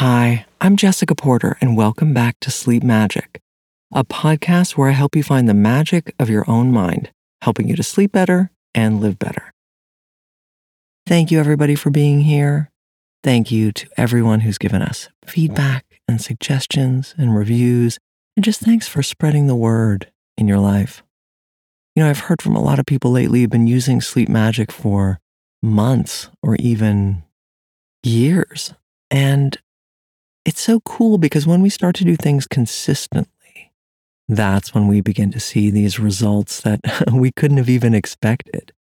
Hi, I'm Jessica Porter, and welcome back to Sleep Magic, a podcast where I help you find the magic of your own mind, helping you to sleep better and live better. Thank you, everybody, for being here. Thank you to everyone who's given us feedback and suggestions and reviews, and just thanks for spreading the word in your life. You know, I've heard from a lot of people lately who've been using sleep magic for months or even years. And it's so cool because when we start to do things consistently, that's when we begin to see these results that we couldn't have even expected.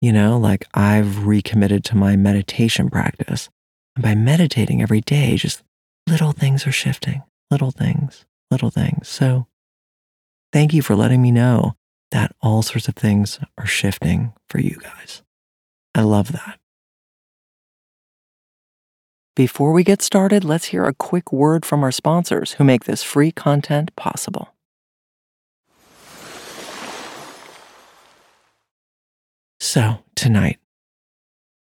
You know, like I've recommitted to my meditation practice. And by meditating every day, just little things are shifting, little things, little things. So thank you for letting me know that all sorts of things are shifting for you guys. I love that. Before we get started, let's hear a quick word from our sponsors who make this free content possible. So, tonight,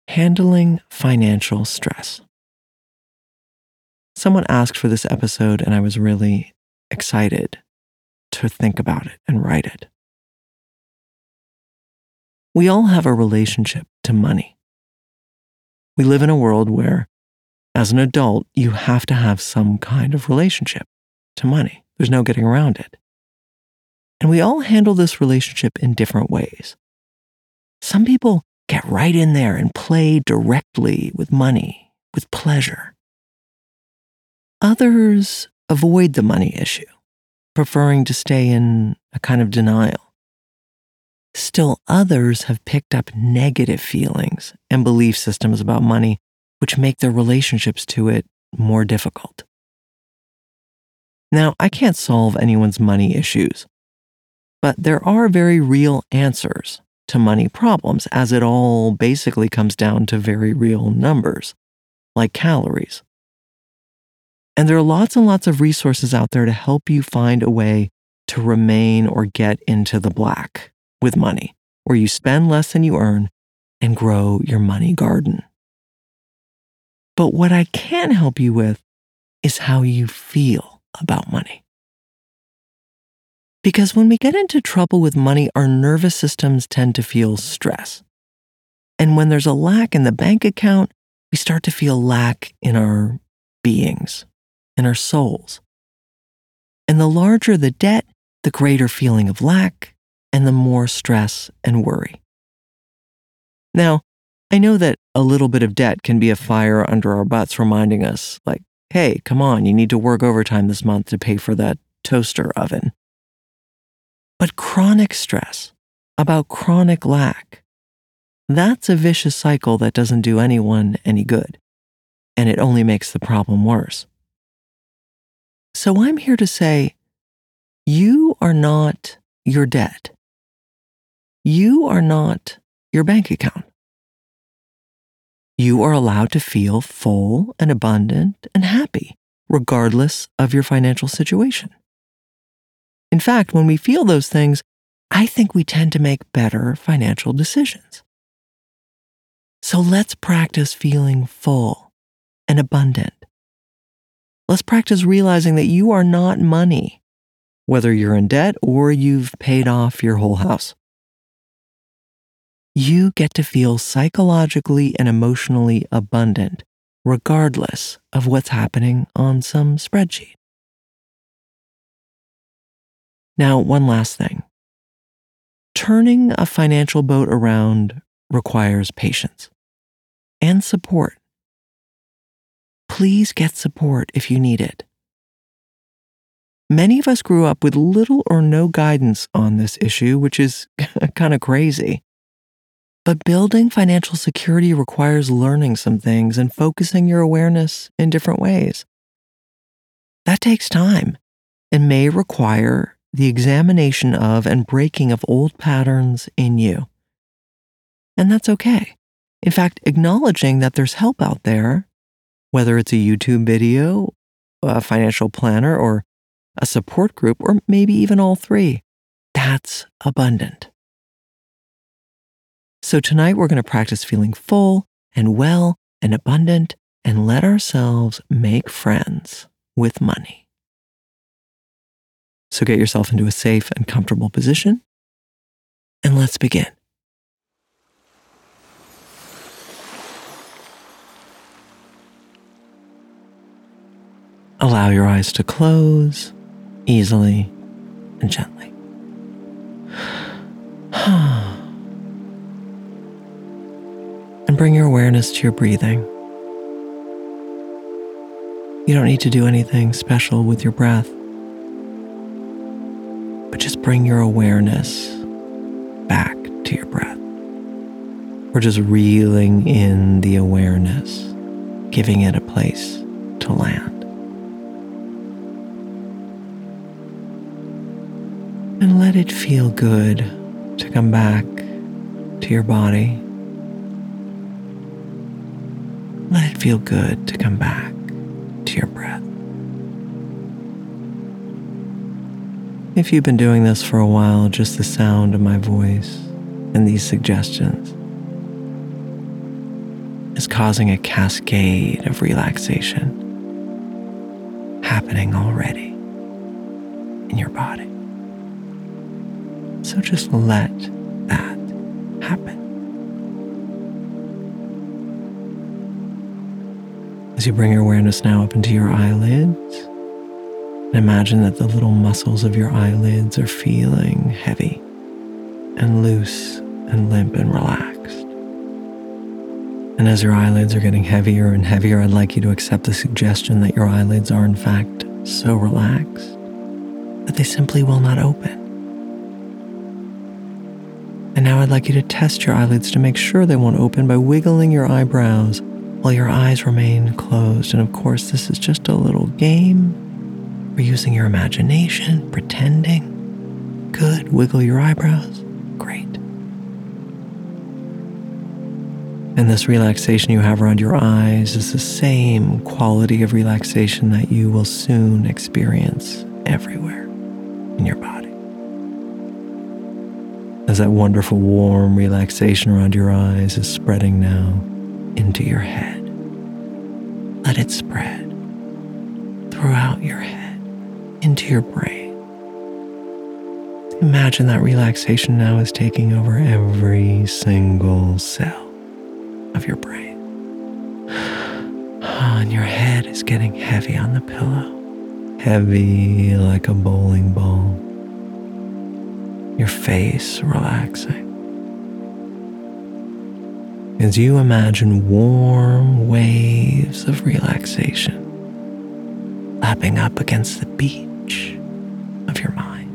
handling financial stress. Someone asked for this episode, and I was really excited to think about it and write it. We all have a relationship to money. We live in a world where as an adult, you have to have some kind of relationship to money. There's no getting around it. And we all handle this relationship in different ways. Some people get right in there and play directly with money, with pleasure. Others avoid the money issue, preferring to stay in a kind of denial. Still, others have picked up negative feelings and belief systems about money which make their relationships to it more difficult. Now, I can't solve anyone's money issues, but there are very real answers to money problems, as it all basically comes down to very real numbers, like calories. And there are lots and lots of resources out there to help you find a way to remain or get into the black with money, where you spend less than you earn and grow your money garden. But what I can help you with is how you feel about money. Because when we get into trouble with money, our nervous systems tend to feel stress. And when there's a lack in the bank account, we start to feel lack in our beings, in our souls. And the larger the debt, the greater feeling of lack and the more stress and worry. Now, I know that a little bit of debt can be a fire under our butts, reminding us, like, hey, come on, you need to work overtime this month to pay for that toaster oven. But chronic stress about chronic lack, that's a vicious cycle that doesn't do anyone any good, and it only makes the problem worse. So I'm here to say, you are not your debt. You are not your bank account you are allowed to feel full and abundant and happy, regardless of your financial situation. In fact, when we feel those things, I think we tend to make better financial decisions. So let's practice feeling full and abundant. Let's practice realizing that you are not money, whether you're in debt or you've paid off your whole house you get to feel psychologically and emotionally abundant, regardless of what's happening on some spreadsheet. Now, one last thing. Turning a financial boat around requires patience and support. Please get support if you need it. Many of us grew up with little or no guidance on this issue, which is kind of crazy. But building financial security requires learning some things and focusing your awareness in different ways. That takes time and may require the examination of and breaking of old patterns in you. And that's okay. In fact, acknowledging that there's help out there, whether it's a YouTube video, a financial planner, or a support group, or maybe even all three, that's abundant. So tonight we're going to practice feeling full and well and abundant and let ourselves make friends with money. So get yourself into a safe and comfortable position, and let's begin. Allow your eyes to close easily and gently. bring your awareness to your breathing. You don't need to do anything special with your breath, but just bring your awareness back to your breath. We're just reeling in the awareness, giving it a place to land. And let it feel good to come back to your body. Feel good to come back to your breath. If you've been doing this for a while, just the sound of my voice and these suggestions is causing a cascade of relaxation happening already in your body. So just let you bring your awareness now up into your eyelids, and imagine that the little muscles of your eyelids are feeling heavy and loose and limp and relaxed. And as your eyelids are getting heavier and heavier, I'd like you to accept the suggestion that your eyelids are, in fact, so relaxed that they simply will not open. And now I'd like you to test your eyelids to make sure they won't open by wiggling your eyebrows while your eyes remain closed. And of course, this is just a little game. We're using your imagination, pretending. Good. Wiggle your eyebrows. Great. And this relaxation you have around your eyes is the same quality of relaxation that you will soon experience everywhere in your body as that wonderful warm relaxation around your eyes is spreading now into your head. Let it spread throughout your head, into your brain. Imagine that relaxation now is taking over every single cell of your brain. And your head is getting heavy on the pillow, heavy like a bowling ball your face relaxing. As you imagine warm waves of relaxation lapping up against the beach of your mind.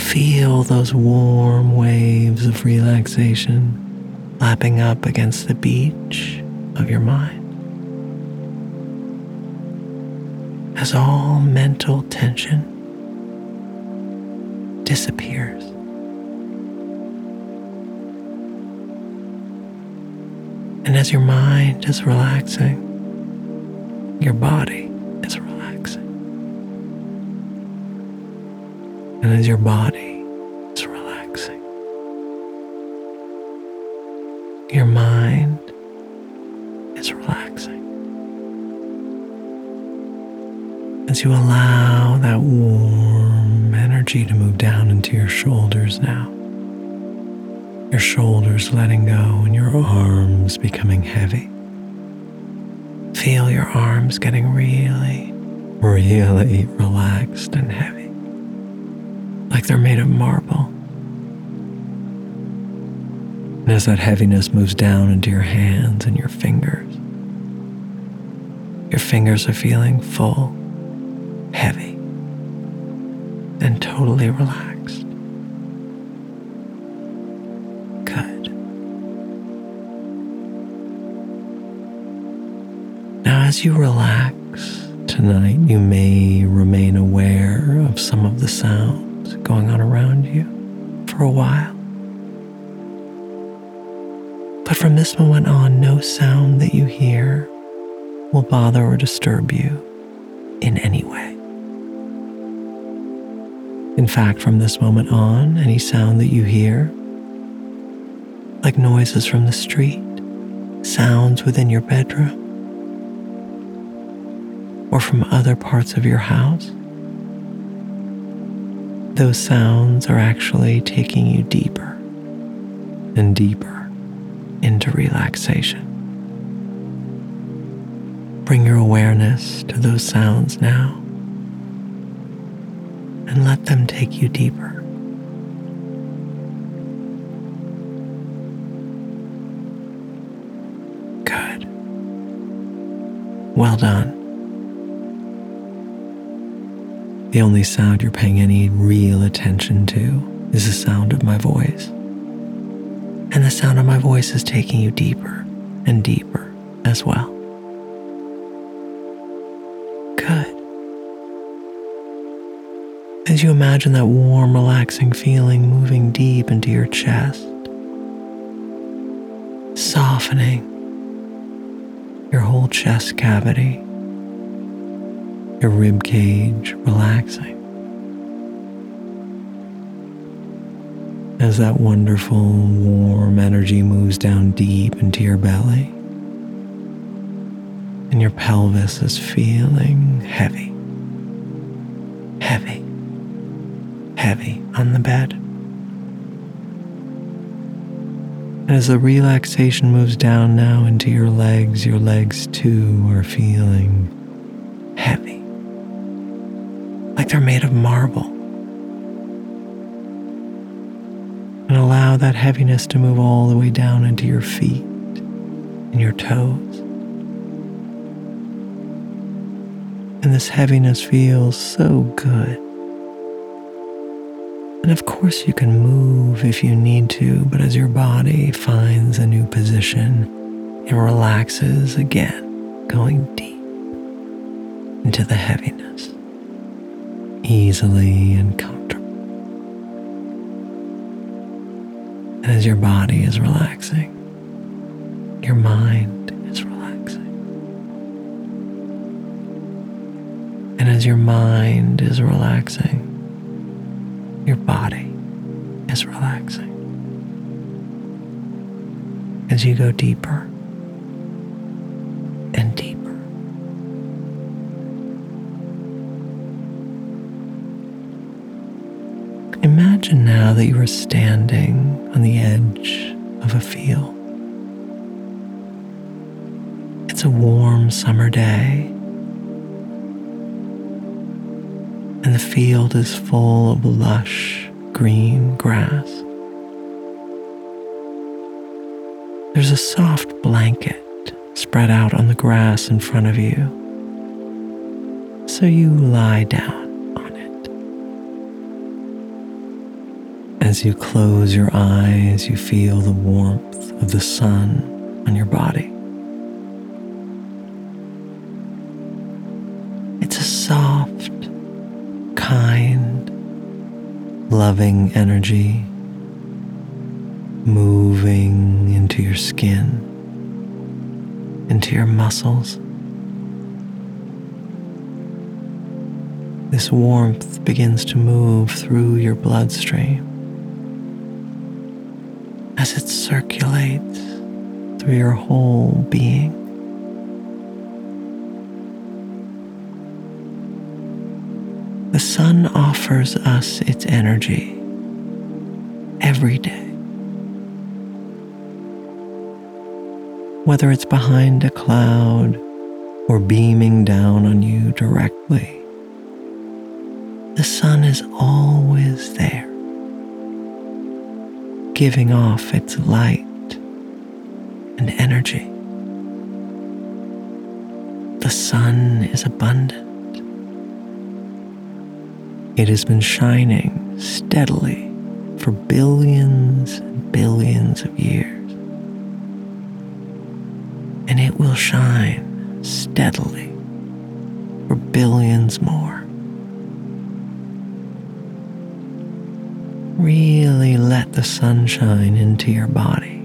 Feel those warm waves of relaxation lapping up against the beach of your mind. As all mental tension disappears. As your mind is relaxing, your body is relaxing. And as your body is relaxing, your mind is relaxing. As you allow that warm energy to move down into your shoulders now. Your shoulders letting go and your arms becoming heavy. Feel your arms getting really, really relaxed and heavy, like they're made of marble. And as that heaviness moves down into your hands and your fingers, your fingers are feeling full, heavy and totally relaxed. Now, as you relax tonight, you may remain aware of some of the sounds going on around you for a while. But from this moment on, no sound that you hear will bother or disturb you in any way. In fact, from this moment on, any sound that you hear, like noises from the street, sounds within your bedroom or from other parts of your house, those sounds are actually taking you deeper and deeper into relaxation. Bring your awareness to those sounds now and let them take you deeper. Good. Well done. The only sound you're paying any real attention to is the sound of my voice. And the sound of my voice is taking you deeper and deeper as well. Good. As you imagine that warm, relaxing feeling moving deep into your chest, softening your whole chest cavity, your rib cage relaxing. As that wonderful warm energy moves down deep into your belly, and your pelvis is feeling heavy, heavy, heavy on the bed. As the relaxation moves down now into your legs, your legs too are feeling they're made of marble. And allow that heaviness to move all the way down into your feet and your toes. And this heaviness feels so good. And of course, you can move if you need to, but as your body finds a new position, it relaxes again, going deep into the heaviness, easily and comfortably. And as your body is relaxing, your mind is relaxing. And as your mind is relaxing, your body is relaxing. As you go deeper standing on the edge of a field. It's a warm summer day, and the field is full of lush green grass. There's a soft blanket spread out on the grass in front of you, so you lie down As you close your eyes, you feel the warmth of the sun on your body. It's a soft, kind, loving energy moving into your skin, into your muscles. This warmth begins to move through your bloodstream as it circulates through your whole being. The sun offers us its energy every day. Whether it's behind a cloud or beaming down on you directly, the sun is always there, giving off its light and energy. The sun is abundant. It has been shining steadily for billions and billions of years. And it will shine steadily for billions more. Really let the sunshine into your body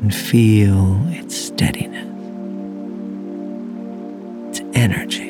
and feel its steadiness, its energy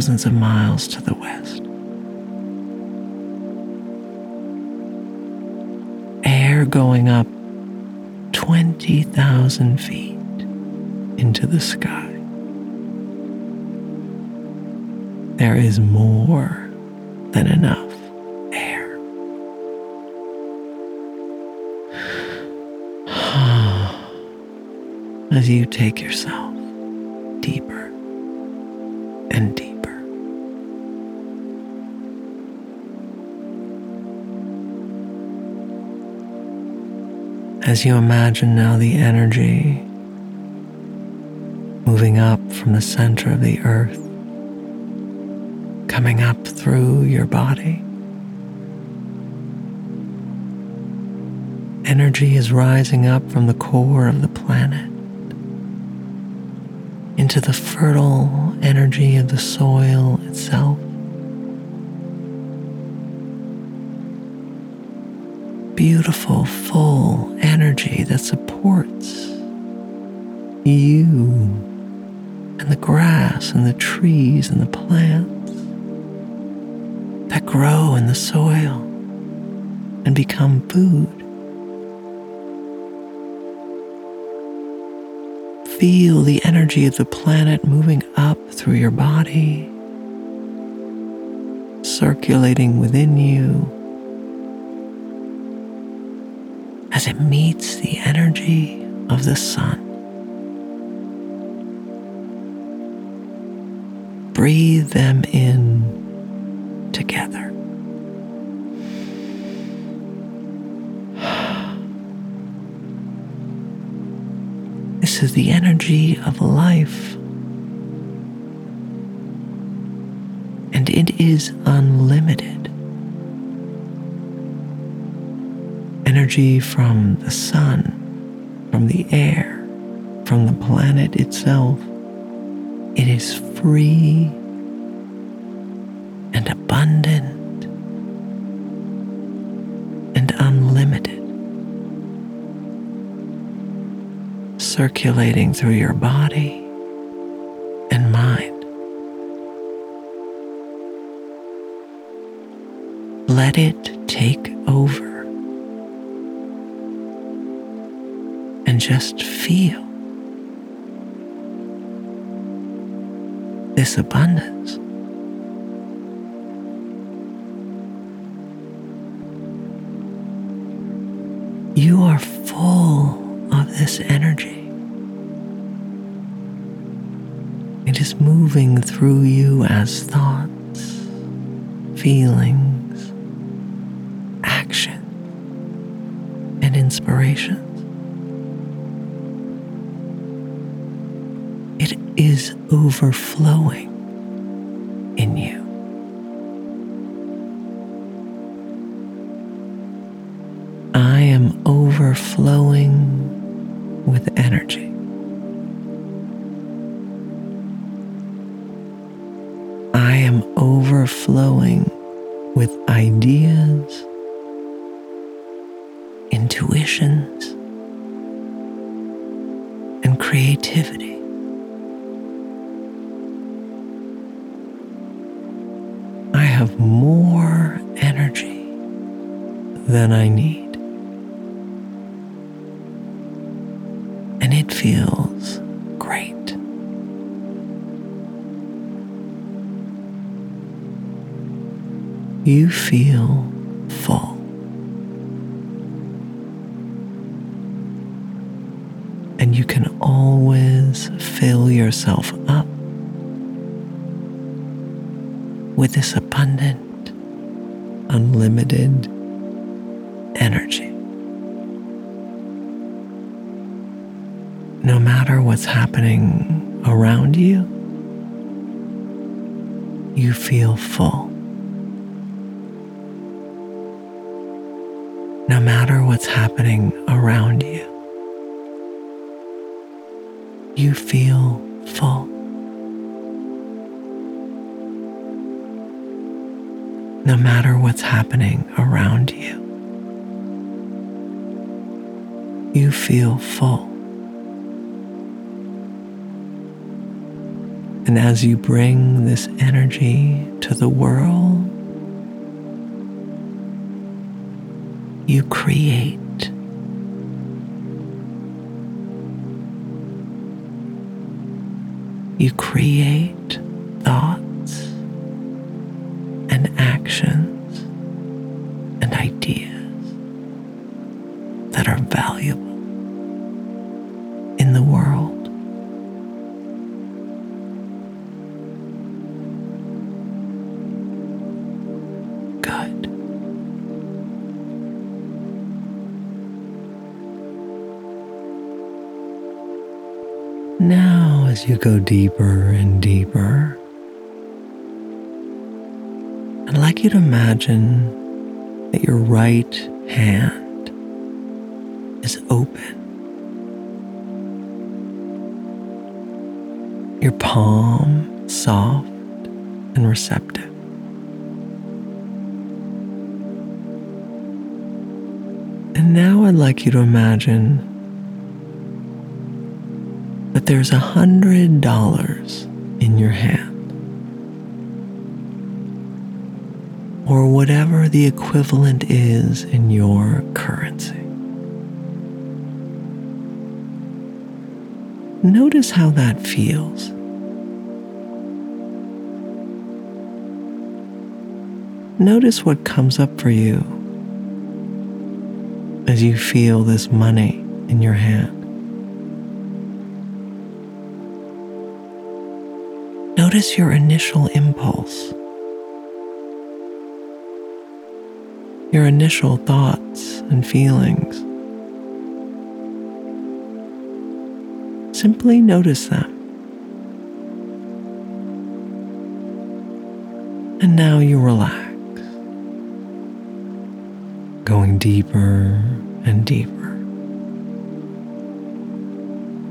thousands of miles to the west. Air going up 20,000 feet into the sky. there is more than enough air. As you take yourself deeper and deeper. As you imagine now the energy moving up from the center of the earth coming up through your body. Energy is rising up from the core of the planet into the fertile energy of the soil itself. Beautiful, full that supports you and the grass and the trees and the plants that grow in the soil and become food. Feel the energy of the planet moving up through your body, circulating within you as it meets the energy of the sun. Breathe them in together. This is the energy of life. And it is unlimited. Energy from the sun, from the air, from the planet itself. It is free and abundant and unlimited, circulating through your body and mind. Let it take just feel this abundance. You are full of this energy. It is moving through you as thoughts, feelings, overflowing in you. I am overflowing with energy. I am overflowing with ideas, intuitions, and creativity. Than I need. And it feels great. You feel full. And you can always fill yourself what's happening around you, you feel full. No matter what's happening around you, you feel full. No matter what's happening around you, you feel full. And as you bring this energy to the world, you create. You create as you go deeper and deeper, I'd like you to imagine that your right hand is open. Your palm soft and receptive. And now I'd like you to imagine there's a hundred dollars in your hand. Or whatever the equivalent is in your currency. Notice how that feels. Notice what comes up for you as you feel this money in your hand. Notice your initial impulse, your initial thoughts and feelings. Simply notice them. And now you relax, going deeper and deeper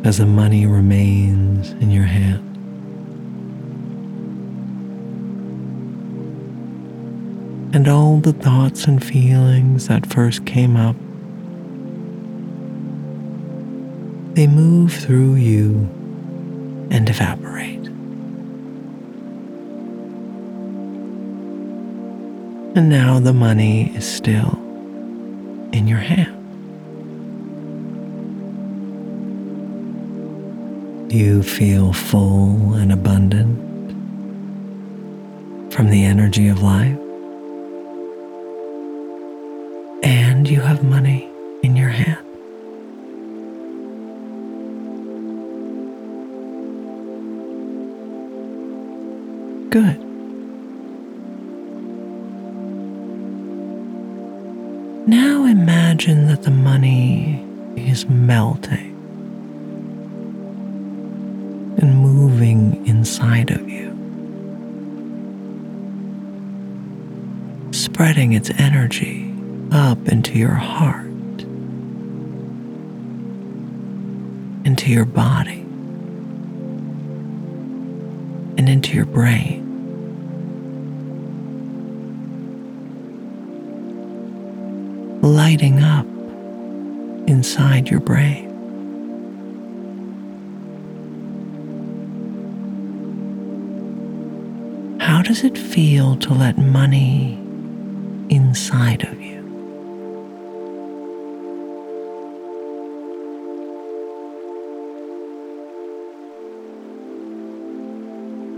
as the money remains in your hand. And all the thoughts and feelings that first came up, they move through you and evaporate. And now the money is still in your hand. You feel full and abundant from the energy of life. You have money in your hand. Good. Now imagine that the money is melting and moving inside of you, spreading its energy up into your heart, into your body, and into your brain. lighting up inside your brain. How does it feel to let money inside of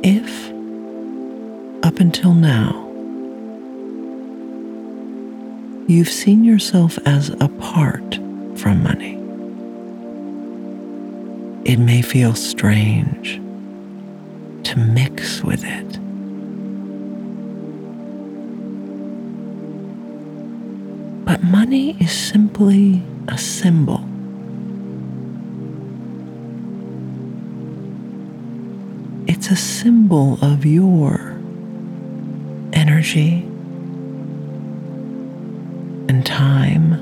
If, up until now, you've seen yourself as apart from money. it may feel strange to mix with it. But money is simply a symbol. A symbol of your energy and time,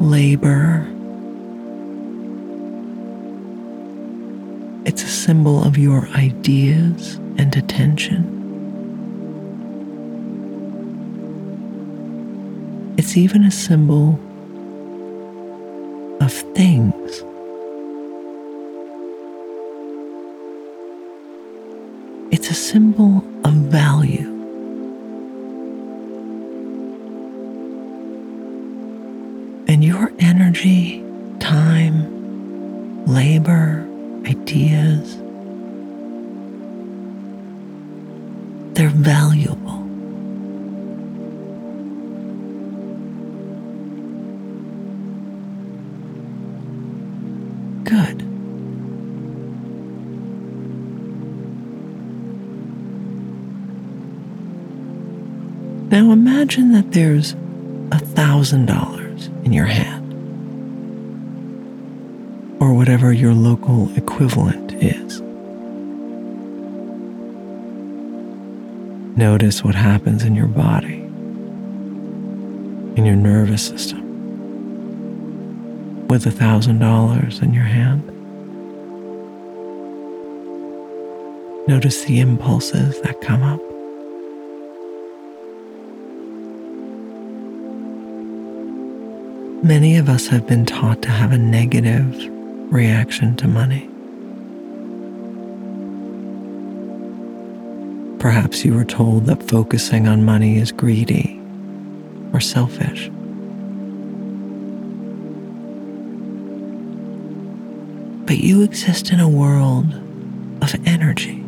labor. It's a symbol of your ideas and attention. It's even a symbol of things. A symbol of value. There's a thousand dollars in your hand, or whatever your local equivalent is. Notice what happens in your body, in your nervous system, with a thousand dollars in your hand. Notice the impulses that come up. Many of us have been taught to have a negative reaction to money. Perhaps you were told that focusing on money is greedy or selfish. But you exist in a world of energy,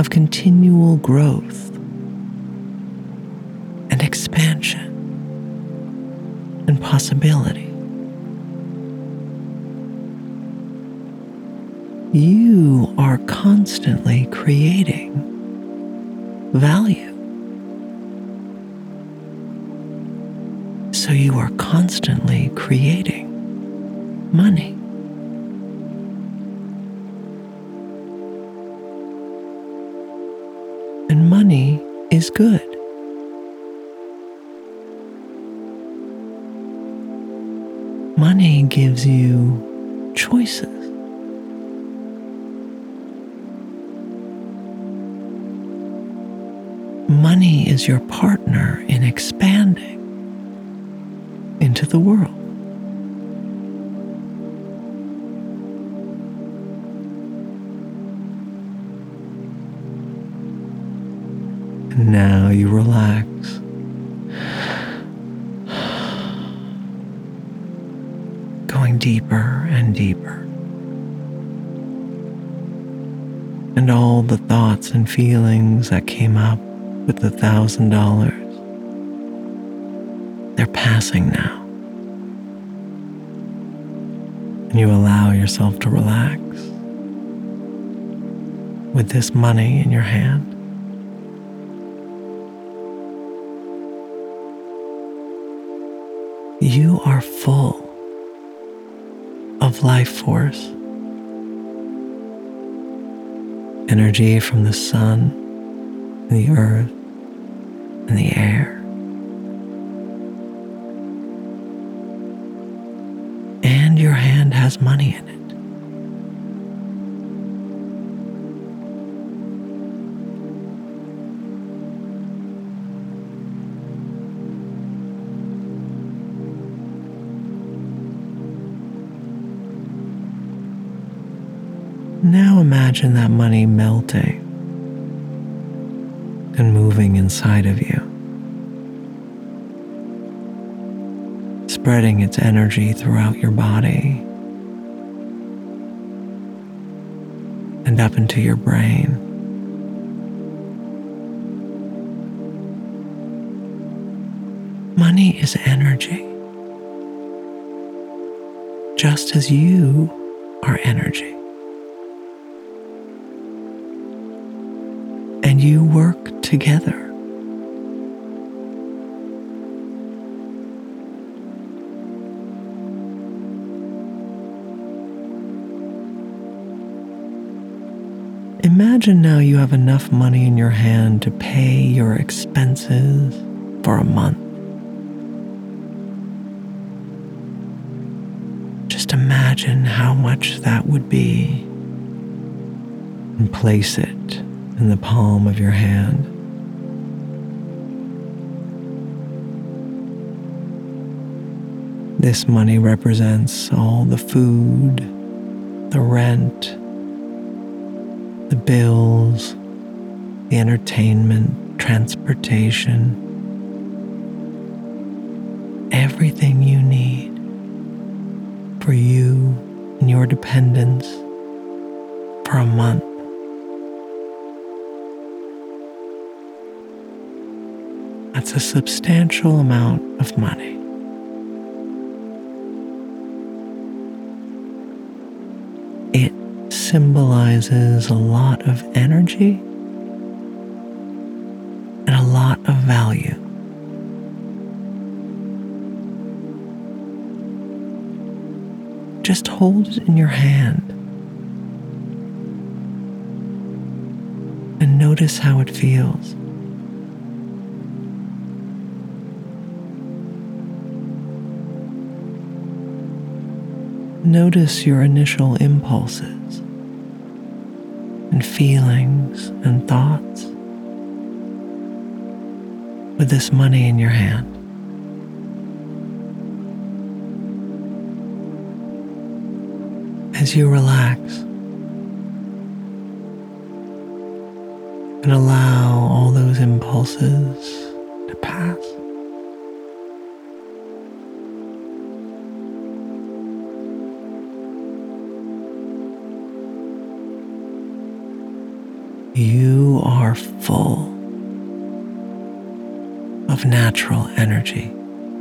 of continual growth possibility. You are constantly creating value. So you are constantly creating money. Partner in expanding into the world. And now you relax. Going deeper and deeper. And all the thoughts and feelings that came up with the thousand dollars, they're passing now. And you allow yourself to relax with this money in your hand. You are full of life force, energy from the sun, the earth, and the air. its energy throughout your body and up into your brain. Money is energy, just as you are energy. And you work together Imagine now you have enough money in your hand to pay your expenses for a month. Just imagine how much that would be and place it in the palm of your hand. This money represents all the food, the rent, the bills, the entertainment, transportation, everything you need for you and your dependents for a month. That's a substantial amount of money. Symbolizes a lot of energy and a lot of value. Just hold it in your hand and notice how it feels. Notice your initial impulses feelings and thoughts with this money in your hand. As you relax and allow all those impulses to pass. You are full of natural energy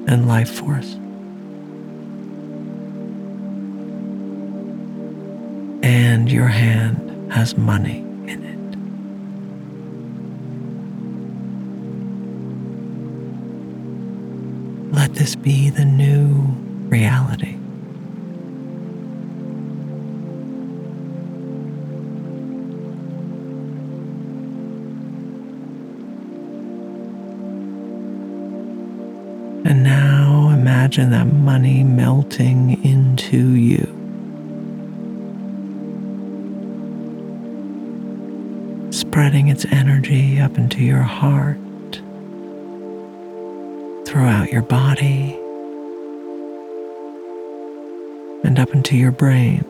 and life force. And your hand has money in it. Let this be the new reality. Imagine that money melting into you. Spreading its energy up into your heart, throughout your body, and up into your brain.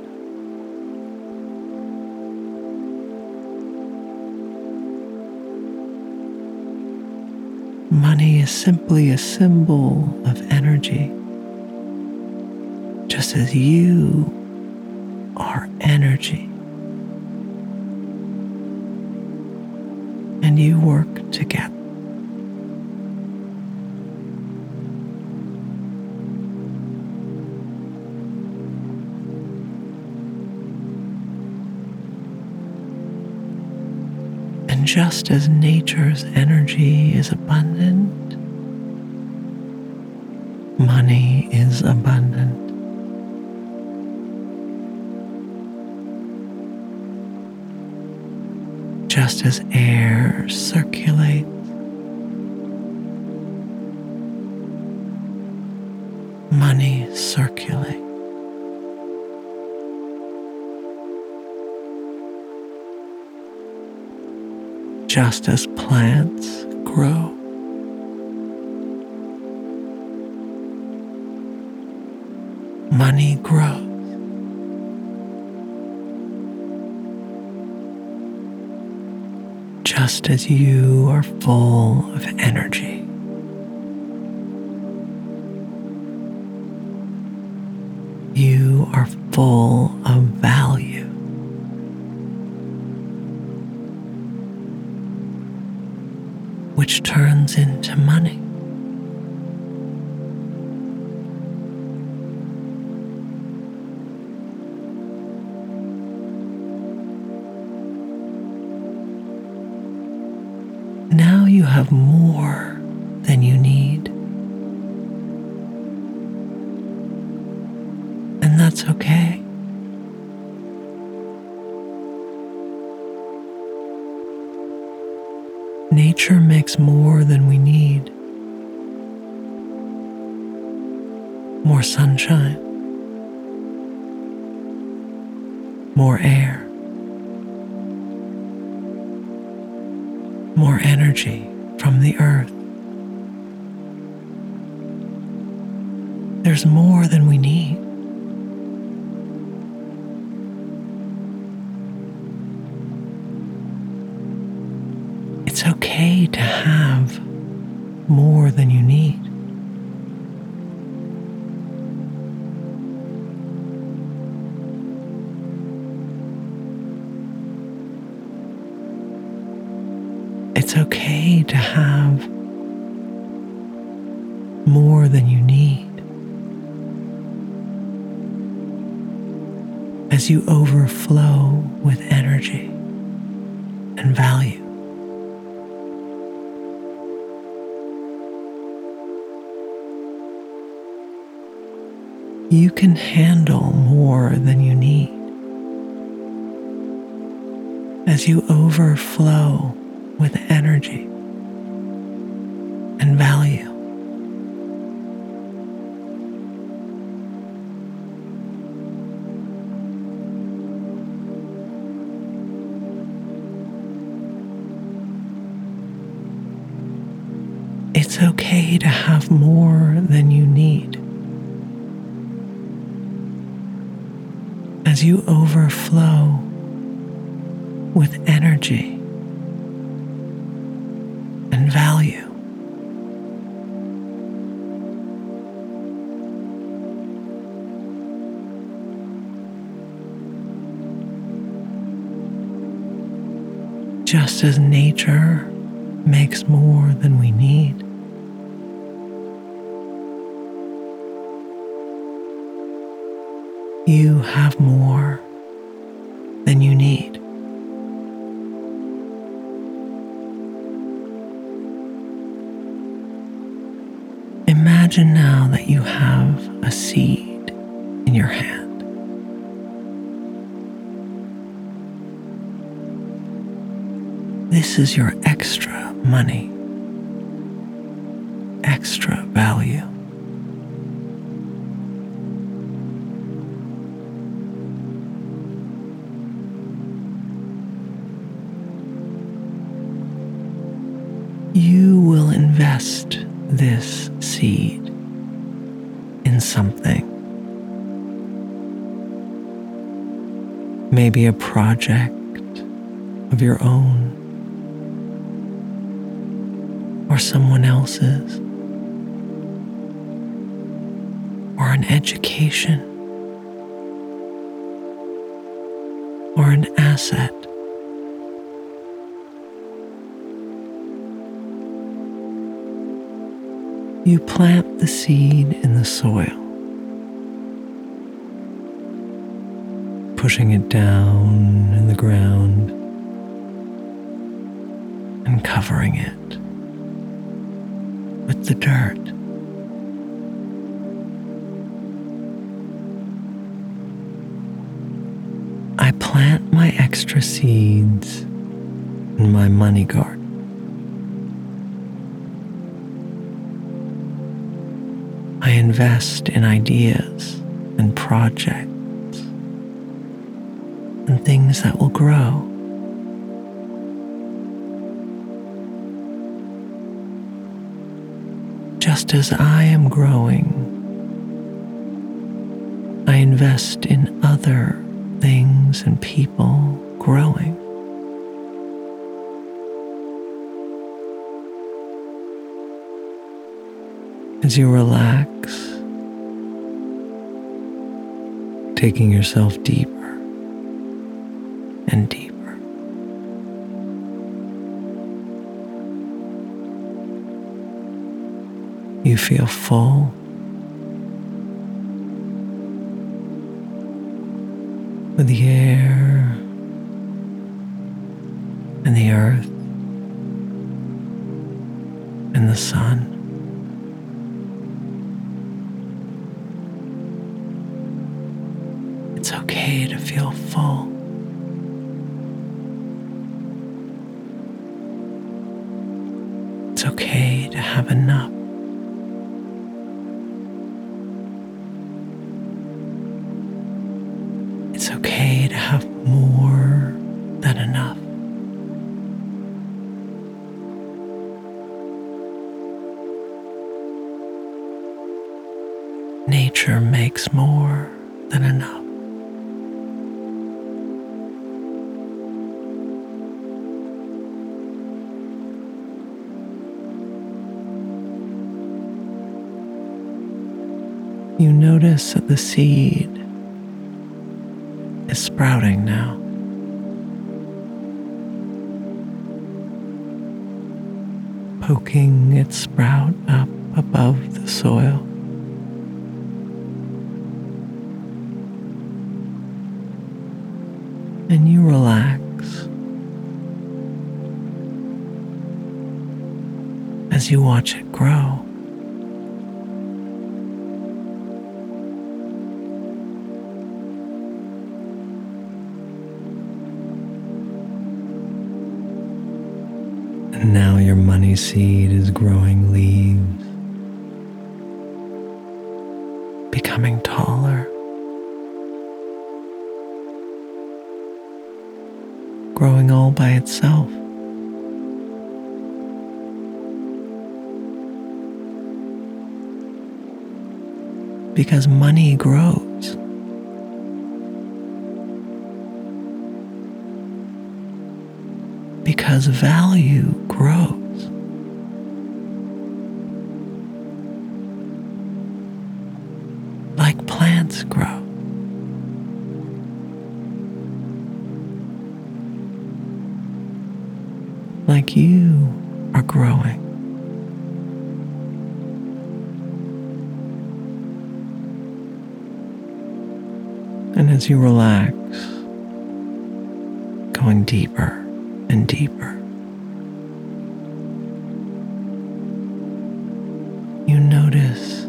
Simply a symbol of energy, just as you are energy. And you work together. And just as nature's energy is abundant, abundant. Just as air circulates, money circulates. just as plants grow. Money grows. Just as you are full of energy. You are full Nature makes more than we need. More sunshine, more air, more energy from the earth. There's more than we need. Can handle more than you need. As you overflow with energy You overflow with energy and value. Just as nature makes more than we need. You have more than you need. Imagine now that you have a seed in your hand. This is your extra money, a project of your own or someone else's, or an education, or an asset. You plant the seed in the soil, pushing it down in the ground and covering it with the dirt. I plant my extra seeds in my money garden. I invest in ideas and projects things that will grow. just as I am growing, I invest in other things and people growing. As you relax, taking yourself deeper feel full. With the air and the earth and the sun. It's okay to feel full. That the seed is sprouting now. Poking its sprout up above the soil. And you relax as you watch it grow. Growing all by itself. Because money grows. because value grows. As you relax, going deeper and deeper. You notice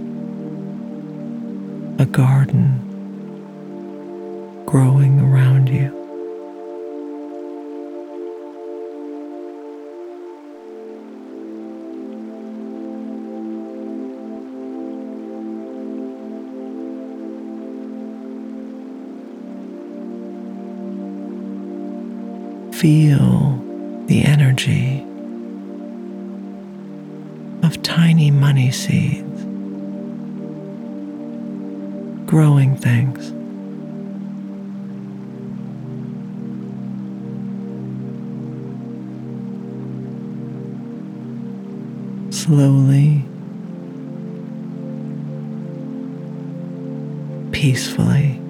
a garden growing feel the energy of tiny money seeds growing things. Slowly, peacefully.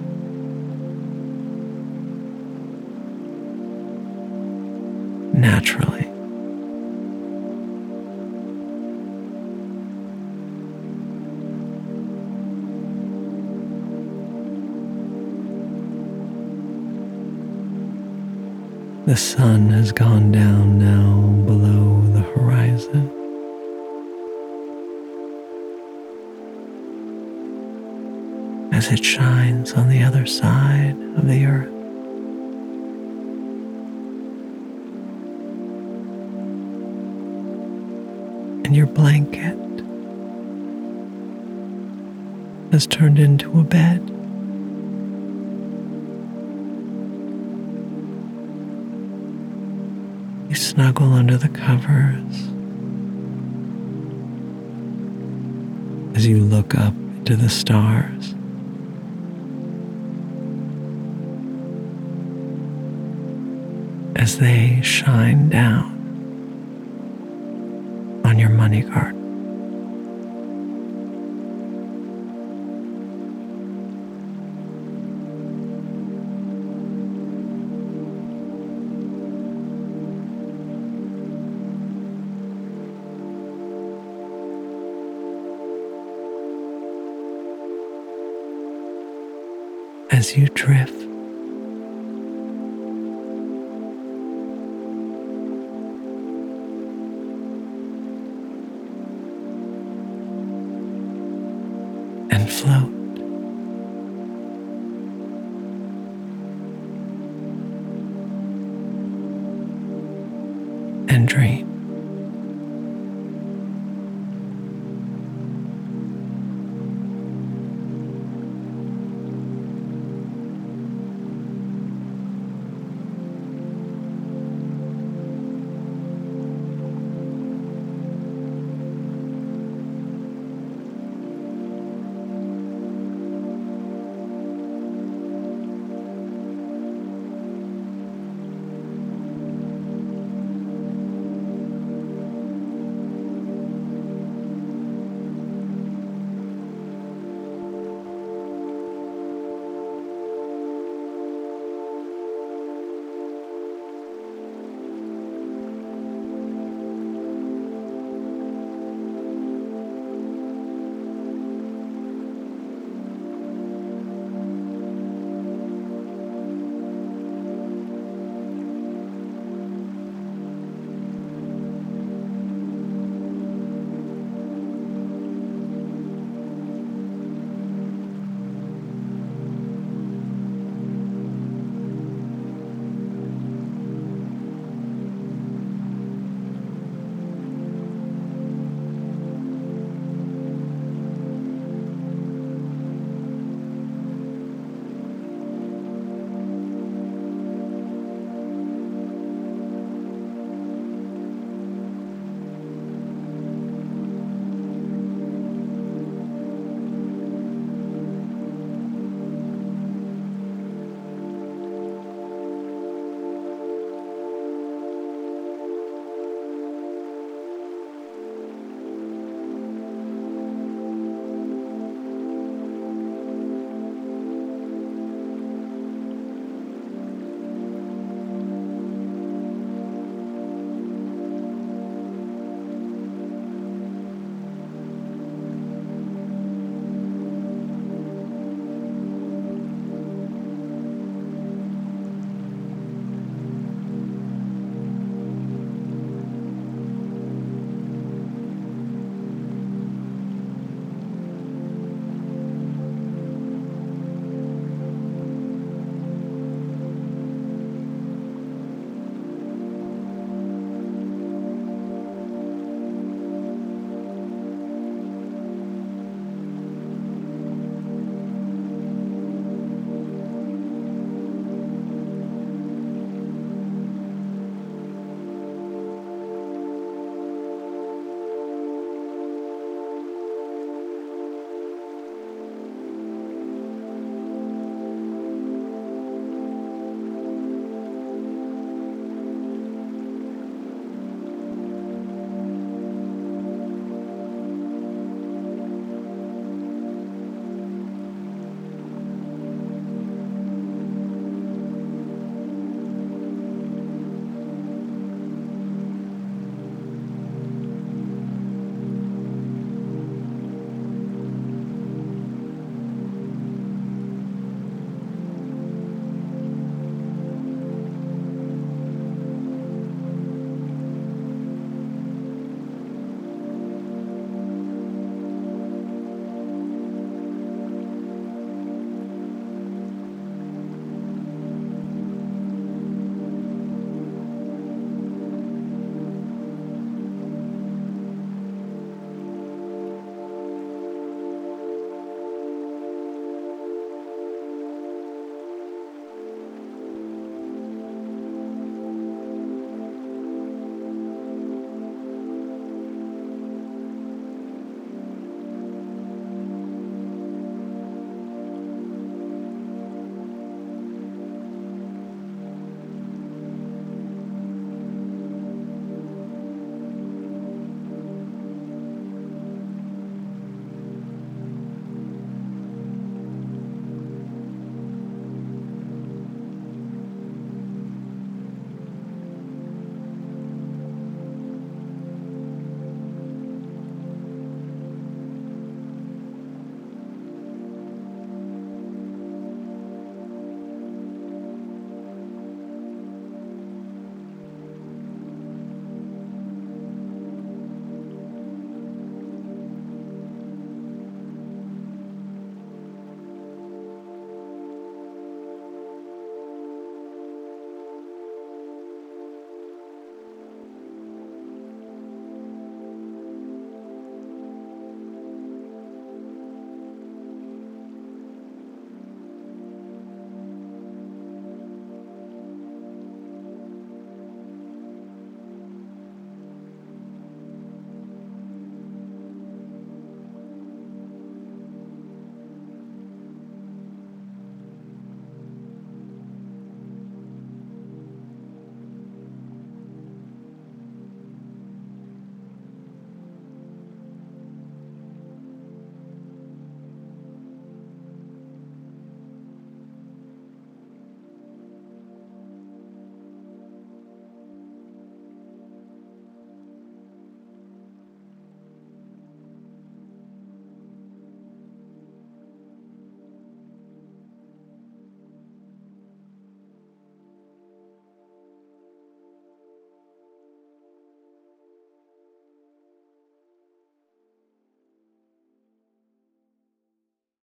The sun has gone down now below the horizon. As it shines on the other side of the earth. and your blanket has turned into a bed. Snuggle under the covers as you look up to the stars. As they shine down As you drift